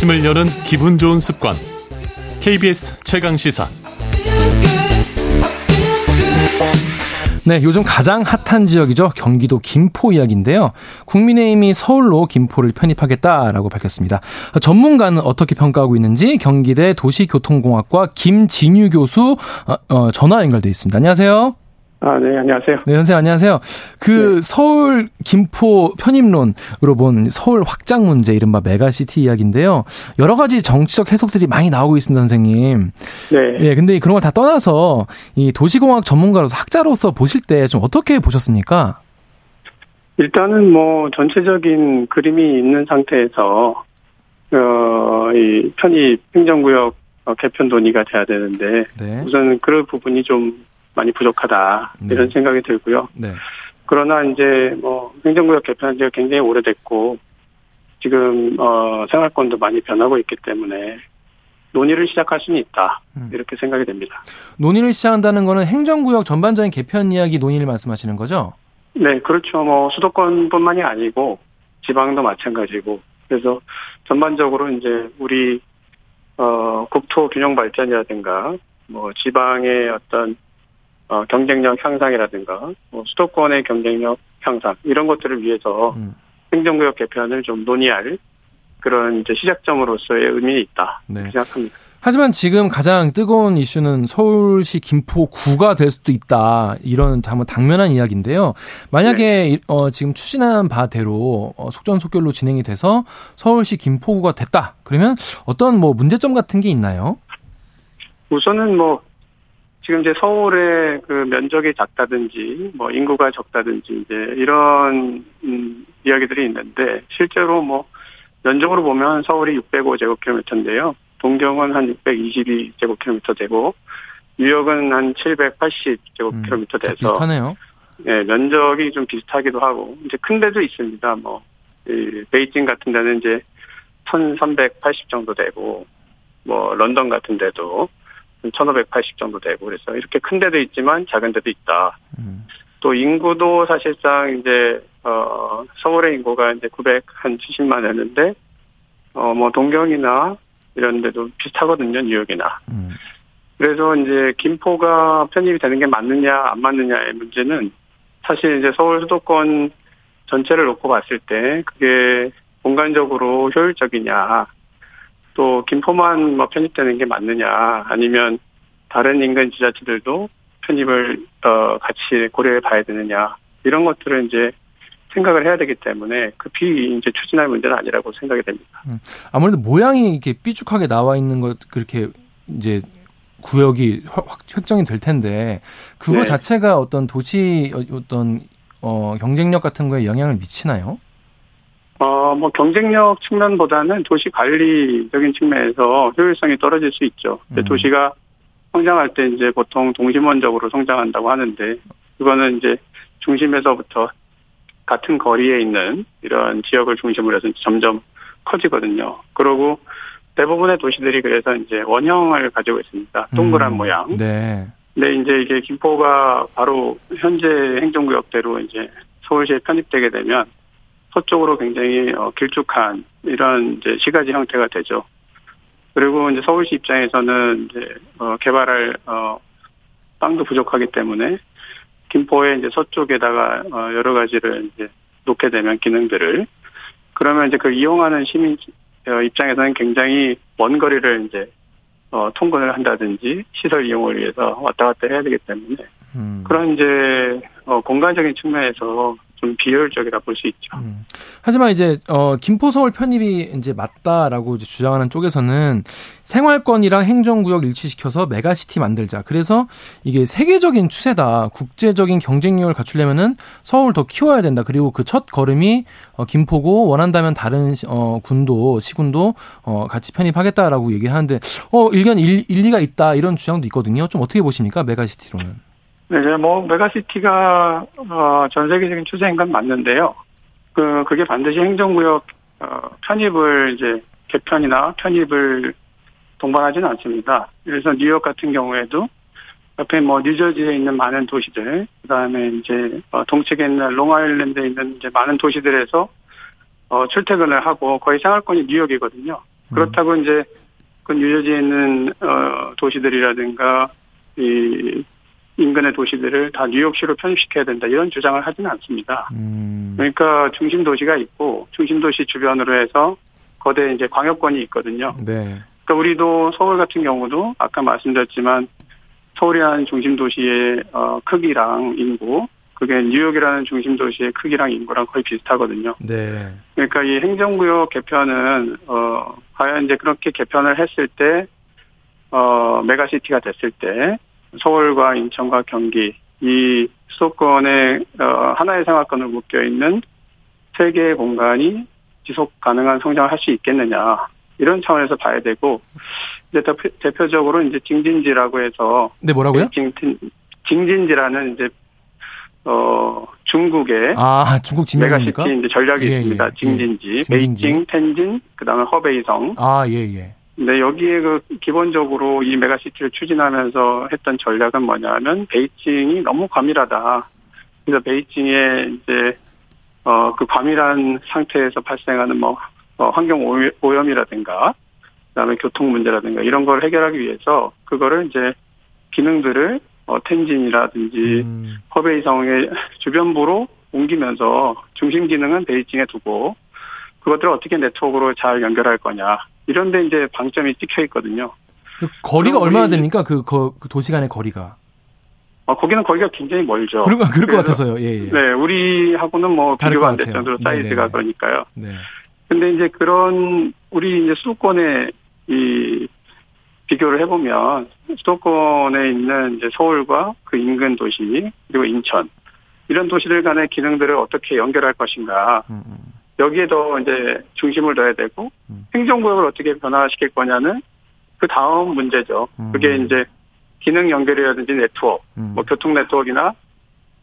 아침을 여는 기분 좋은 습관. KBS 최강 시사. 네, 요즘 가장 핫한 지역이죠. 경기도 김포 이야기인데요. 국민의힘이 서울로 김포를 편입하겠다라고 밝혔습니다. 전문가는 어떻게 평가하고 있는지 경기대 도시교통공학과 김진유 교수 어, 어, 전화 연결돼 있습니다. 안녕하세요. 아, 네, 안녕하세요. 네, 선생님 안녕하세요. 그 네. 서울 김포 편입론으로 본 서울 확장 문제 이른바 메가시티 이야기인데요. 여러 가지 정치적 해석들이 많이 나오고 있습니다, 선생님. 네. 예, 근데 그런 걸 다 떠나서 이 도시공학 전문가로서 학자로서 보실 때 좀 어떻게 보셨습니까? 일단은 뭐 전체적인 그림이 있는 상태에서 어, 이 편입 행정구역 개편 논의가 돼야 되는데 네. 우선 그런 부분이 좀 많이 부족하다 네. 이런 생각이 들고요. 네. 그러나 이제 뭐 행정구역 개편한 지가 굉장히 오래됐고 지금 어 생활권도 많이 변하고 있기 때문에 논의를 시작할 수는 있다 음. 이렇게 생각이 됩니다. 논의를 시작한다는 거는 행정구역 전반적인 개편 이야기 논의를 말씀하시는 거죠? 네, 그렇죠. 뭐 수도권뿐만이 아니고 지방도 마찬가지고 그래서 전반적으로 이제 우리 어 국토 균형 발전이라든가 뭐 지방의 어떤 어, 경쟁력 향상이라든가 뭐 수도권의 경쟁력 향상 이런 것들을 위해서 음. 행정구역 개편을 좀 논의할 그런 이제 시작점으로서의 의미 있다 네. 생각합니다. 하지만 지금 가장 뜨거운 이슈는 서울시 김포구가 될 수도 있다 이런 한번 당면한 이야기인데요. 만약에 네. 어, 지금 추진한 바대로 어, 속전속결로 진행이 돼서 서울시 김포구가 됐다 그러면 어떤 뭐 문제점 같은 게 있나요? 우선은 뭐 지금 이제 서울의 그 면적이 작다든지 뭐 인구가 적다든지 이제 이런 음, 이야기들이 있는데 실제로 뭐 면적으로 보면 서울이 605제곱킬로미터인데요. 동경은 한 622제곱킬로미터 되고 뉴욕은 한 780제곱킬로미터 음, 돼서 음, 비슷하네요. 네, 면적이 좀 비슷하기도 하고 이제 큰 데도 있습니다. 뭐 이, 베이징 같은 데는 이제 1,380 정도 되고 뭐 런던 같은 데도 1580 정도 되고 그래서 이렇게 큰 데도 있지만 작은 데도 있다. 음. 또 인구도 사실상 이제 어 서울의 인구가 이제 970만이었는데 어 뭐 동경이나 이런 데도 비슷하거든요, 뉴욕이나. 음. 그래서 이제 김포가 편입이 되는 게 맞느냐 안 맞느냐의 문제는 사실 이제 서울 수도권 전체를 놓고 봤을 때 그게 공간적으로 효율적이냐 또 김포만 뭐 편입되는 게 맞느냐 아니면 다른 인근 지자체들도 편입을 어 같이 고려해 봐야 되느냐 이런 것들을 이제 생각을 해야 되기 때문에 급히 이제 추진할 문제는 아니라고 생각이 됩니다. 음, 아무래도 모양이 이렇게 삐죽하게 나와 있는 것 그렇게 이제 구역이 확 획정이 될 텐데 그거 네. 자체가 어떤 도시 어떤 어 경쟁력 같은 거에 영향을 미치나요? 어, 뭐 경쟁력 측면보다는 도시 관리적인 측면에서 효율성이 떨어질 수 있죠. 음. 도시가 성장할 때 이제 보통 동심원적으로 성장한다고 하는데 그거는 이제 중심에서부터 같은 거리에 있는 이런 지역을 중심으로 해서 점점 커지거든요. 그러고 대부분의 도시들이 그래서 이제 원형을 가지고 있습니다. 동그란 음. 모양. 네. 근데 이제 이게 김포가 바로 현재 행정구역대로 이제 서울시에 편입되게 되면 서쪽으로 굉장히 어, 길쭉한 이런 이제 시가지 형태가 되죠. 그리고 이제 서울시 입장에서는 이제 어, 개발할 어, 땅도 부족하기 때문에 김포의 이제 서쪽에다가 어, 여러 가지를 이제 놓게 되면 기능들을 그러면 이제 그 이용하는 시민 어, 입장에서는 굉장히 먼 거리를 이제 어, 통근을 한다든지 시설 이용을 위해서 왔다 갔다 해야 되기 때문에 음. 그런 이제 어, 공간적인 측면에서 좀 비효율적이라 볼 수 있죠. 음. 하지만 이제 어 김포 서울 편입이 이제 맞다라고 이제 주장하는 쪽에서는 생활권이랑 행정구역 일치시켜서 메가시티 만들자. 그래서 이게 세계적인 추세다. 국제적인 경쟁력을 갖추려면은 서울 더 키워야 된다. 그리고 그 첫 걸음이 어 김포고 원한다면 다른 어 군도 시군도 어 같이 편입하겠다라고 얘기하는데 어 일견 일, 일리가 있다 이런 주장도 있거든요. 좀 어떻게 보십니까 메가시티로는? 네, 뭐 메가시티가 어, 전 세계적인 추세인 건 맞는데요. 그 그게 반드시 행정구역 어, 편입을 이제 개편이나 편입을 동반하지는 않습니다. 그래서 뉴욕 같은 경우에도 옆에 뭐 뉴저지에 있는 많은 도시들, 그다음에 이제 어, 동측에 있는 롱아일랜드에 있는 이제 많은 도시들에서 어, 출퇴근을 하고 거의 생활권이 뉴욕이거든요. 그렇다고 이제 그 뉴저지에 있는 어 도시들이라든가 이 인근의 도시들을 다 뉴욕시로 편입시켜야 된다 이런 주장을 하지는 않습니다. 음. 그러니까 중심 도시가 있고 중심 도시 주변으로 해서 거대 이제 광역권이 있거든요. 네. 그러니까 우리도 서울 같은 경우도 아까 말씀드렸지만 서울이라는 중심 도시의 어, 크기랑 인구 그게 뉴욕이라는 중심 도시의 크기랑 인구랑 거의 비슷하거든요. 네. 그러니까 이 행정구역 개편은 어 과연 이제 그렇게 개편을 했을 때 어, 메가시티가 됐을 때 서울과 인천과 경기 이 수도권의 어, 하나의 생활권을 묶여 있는 세 개의 공간이 지속 가능한 성장을 할 수 있겠느냐 이런 차원에서 봐야 되고 이제 대표, 대표적으로 이제 징진지라고 해서 네, 뭐라고요? 징, 징진지라는 이제 어 중국의 아, 중국 지명입니까? 메가시티 이제 전략이 예, 있습니다. 예, 징진지, 예. 징진지. 베이징, 텐진, 그다음에 허베이성. 아, 예, 예. 근데 여기에 그 기본적으로 이 메가시티를 추진하면서 했던 전략은 뭐냐면 베이징이 너무 과밀하다. 그래서 베이징에 이제 어 그 과밀한 상태에서 발생하는 뭐 어, 환경 오염- 오염이라든가 그다음에 교통 문제라든가 이런 걸 해결하기 위해서 그거를 이제 기능들을 어 텐진이라든지 음. 허베이성의 주변부로 옮기면서 중심 기능은 베이징에 두고 그것들을 어떻게 네트워크로 잘 연결할 거냐 이런데 이제 방점이 찍혀 있거든요. 그 거리가 얼마나 됩니까? 그, 거, 그 도시 간의 거리가. 어, 거기는 거리가 굉장히 멀죠. 그럴, 그럴 것 그래서- 같아서요. 예, 예. 네, 우리하고는 뭐 비교가 것안 될. 정도로 네, 사이즈가 네, 네. 그러니까요. 네. 근데 이제 그런 우리 이제 수도권에 이 비교를 해보면 수도권에 있는 이제 서울과 그 인근 도시 그리고 인천 이런 도시들 간의 기능들을 어떻게 연결할 것인가 음, 음. 여기에 더 이제 중심을 둬야 되고 음. 행정구역을 어떻게 변화시킬 거냐는 그 다음 문제죠. 음. 그게 이제 기능 연결이라든지 네트워크, 음. 뭐 교통 네트워크나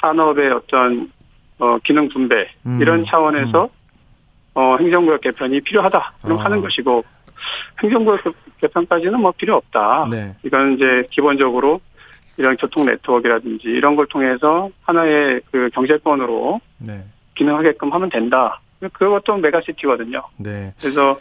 산업의 어떤 어 기능 분배 음. 이런 차원에서 어 행정구역 개편이 필요하다 그럼 아. 하는 것이고 행정구역 개편까지는 뭐 필요 없다. 네. 이건 이제 기본적으로 이런 교통 네트워크라든지 이런 걸 통해서 하나의 그 경제권으로 네. 기능하게끔 하면 된다. 그것도 메가시티거든요. 네. 그래서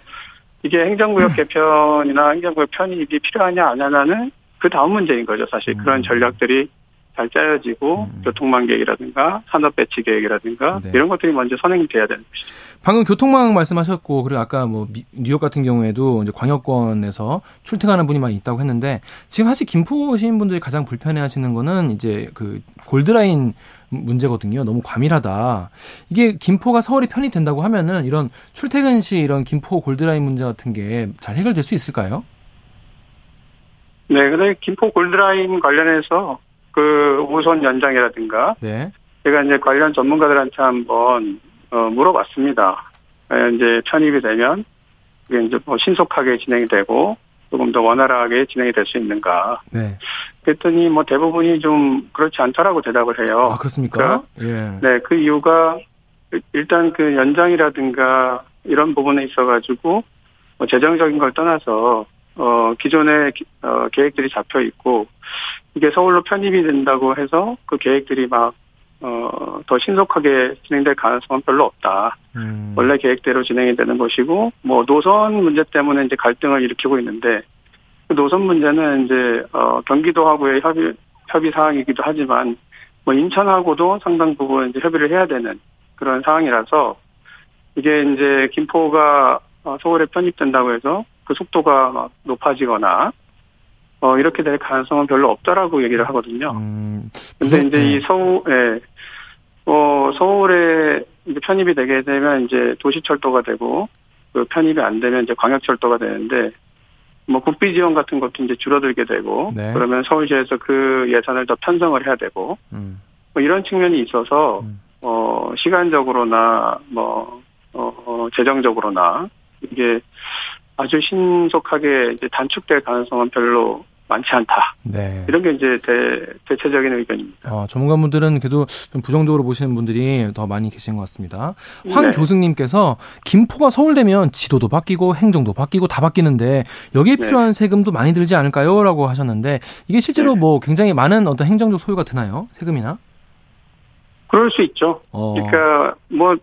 이게 행정구역 개편이나 행정구역 편입이 필요하냐 안 하냐는 그 다음 문제인 거죠. 사실 음. 그런 전략들이 잘 짜여지고 음. 교통망 계획이라든가 산업 배치 계획이라든가 네. 이런 것들이 먼저 선행돼야 되는 것이죠. 방금 교통망 말씀하셨고 그리고 아까 뭐 미- 뉴욕 같은 경우에도 이제 광역권에서 출퇴근하는 분이 많이 있다고 했는데 지금 사실 김포 시민분들이 가장 불편해하시는 거는 이제 그 골드라인 문제거든요. 너무 과밀하다. 이게 김포가 서울이 편입된다고 하면은 이런 출퇴근 시 이런 김포 골드라인 문제 같은 게 잘 해결될 수 있을까요? 네, 근데 김포 골드라인 관련해서 그 우선 연장이라든가 네. 제가 이제 관련 전문가들한테 한번 어, 물어봤습니다. 과연 이제 편입이 되면 그게 이제 뭐 신속하게 진행이 되고 조금 더 원활하게 진행이 될 수 있는가. 네. 그랬더니 뭐 대부분이 좀 그렇지 않다라고 대답을 해요. 아, 그렇습니까? 예. 네, 그 이유가 일- 일단 그 연장이라든가 이런 부분에 있어가지고 뭐 재정적인 걸 떠나서 어 기존의 기- 어, 계획들이 잡혀 있고 이게 서울로 편입이 된다고 해서 그 계획들이 막 어, 더 신속하게 진행될 가능성은 별로 없다. 음. 원래 계획대로 진행이 되는 것이고, 뭐, 노선 문제 때문에 이제 갈등을 일으키고 있는데, 그 노선 문제는 이제, 어, 경기도하고의 협의, 협의 사항이기도 하지만, 뭐, 인천하고도 상당 부분 이제 협의를 해야 되는 그런 상황이라서, 이게 이제 김포가 어, 서울에 편입된다고 해서 그 속도가 막 높아지거나, 어, 이렇게 될 가능성은 별로 없다라고 얘기를 하거든요. 음. 근데 이제 네. 이 서울, 예, 어, 서울에 이제 편입이 되게 되면 이제 도시철도가 되고, 그 편입이 안 되면 이제 광역철도가 되는데, 뭐 국비 지원 같은 것도 이제 줄어들게 되고, 네. 그러면 서울시에서 그 예산을 더 편성을 해야 되고, 음. 뭐 이런 측면이 있어서, 음. 어, 시간적으로나, 뭐, 어, 어, 재정적으로나, 이게 아주 신속하게 이제 단축될 가능성은 별로 많지 않다. 네. 이런 게 이제 대, 대체적인 의견입니다. 어, 전문가분들은 그래도 좀 부정적으로 보시는 분들이 더 많이 계신 것 같습니다. 황 네. 교수님께서 김포가 서울되면 지도도 바뀌고 행정도 바뀌고 다 바뀌는데 여기에 네. 필요한 세금도 많이 들지 않을까요? 라고 하셨는데 이게 실제로 네. 뭐 굉장히 많은 어떤 행정적 소요가 드나요? 세금이나? 그럴 수 있죠. 어, 그러니까 뭐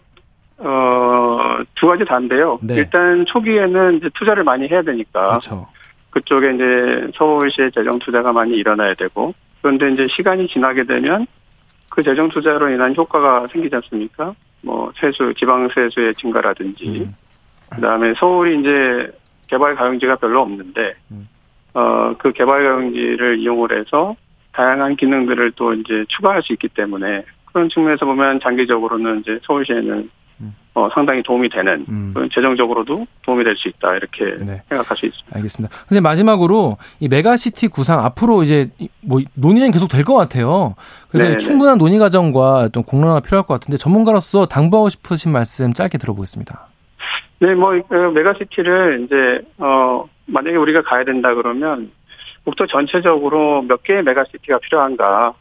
어, 두 가지 다인데요. 네. 일단 초기에는 이제 투자를 많이 해야 되니까 그렇죠. 그쪽에 이제 서울시의 재정 투자가 많이 일어나야 되고 그런데 이제 시간이 지나게 되면 그 재정 투자로 인한 효과가 생기지 않습니까? 뭐 세수, 지방 세수의 증가라든지 음. 그다음에 서울이 이제 개발 가용지가 별로 없는데 음. 어 그 개발 가용지를 이용을 해서 다양한 기능들을 또 이제 추가할 수 있기 때문에 그런 측면에서 보면 장기적으로는 이제 서울시에는 음. 어 상당히 도움이 되는 음. 그런 재정적으로도 도움이 될 수 있다 이렇게 네. 생각할 수 있습니다. 알겠습니다. 근데 마지막으로 이 메가시티 구상 앞으로 이제 이- 뭐 논의는 계속 될 것 같아요. 그래서 네네. 충분한 논의 과정과 또 공론화가 필요할 것 같은데 전문가로서 당부하고 싶으신 말씀 짧게 들어보겠습니다. 네, 뭐, 그 메가시티를 이제, 어, 만약에 우리가 가야 된다 그러면, 국토 전체적으로 몇 개의 메가시티가 필요한가,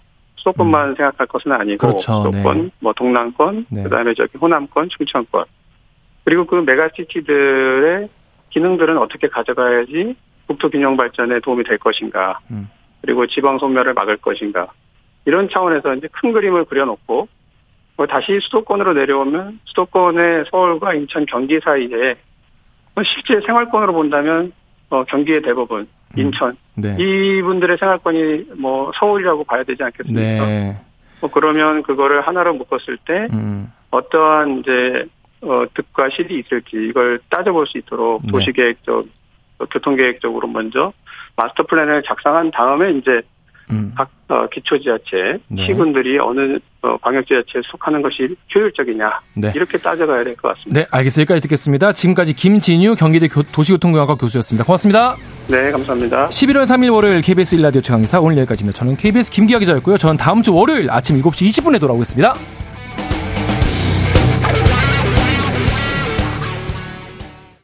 수도권만 생각할 것은 아니고, 음. 그렇죠. 수도권, 네. 뭐, 동남권, 네. 그 다음에 저기 호남권, 충청권. 그리고 그 메가시티들의 기능들은 어떻게 가져가야지 국토 균형 발전에 도움이 될 것인가, 음. 그리고 지방 소멸을 막을 것인가, 이런 차원에서 이제 큰 그림을 그려놓고, 뭐 다시 수도권으로 내려오면 수도권의 서울과 인천, 경기 사이에 뭐 실제 생활권으로 본다면 어, 경기의 대부분 인천 네. 이분들의 생활권이 뭐 서울이라고 봐야 되지 않겠습니까? 네. 뭐 그러면 그거를 하나로 묶었을 때 음. 어떠한 이제 어, 득과 실이 있을지 이걸 따져볼 수 있도록 네. 도시계획적, 어, 교통계획적으로 먼저 마스터 플랜을 작성한 다음에 이제 음. 각 어, 기초지자체 네. 시군들이 어느 어, 광역지자체에 속하는 것이 효율적이냐 네. 이렇게 따져가야 될 것 같습니다. 네, 알겠습니다. 여기까지 듣겠습니다. 지금까지 김진유 경기대 교- 도시교통공학과 교수였습니다. 고맙습니다. 네, 감사합니다. 11월 3일 월요일 KBS 일라디오 최강의사 오늘 여기까지입니다. 저는 KBS 김기아 기자였고요. 저는 다음 주 월요일 아침 7시 20분에 돌아오겠습니다.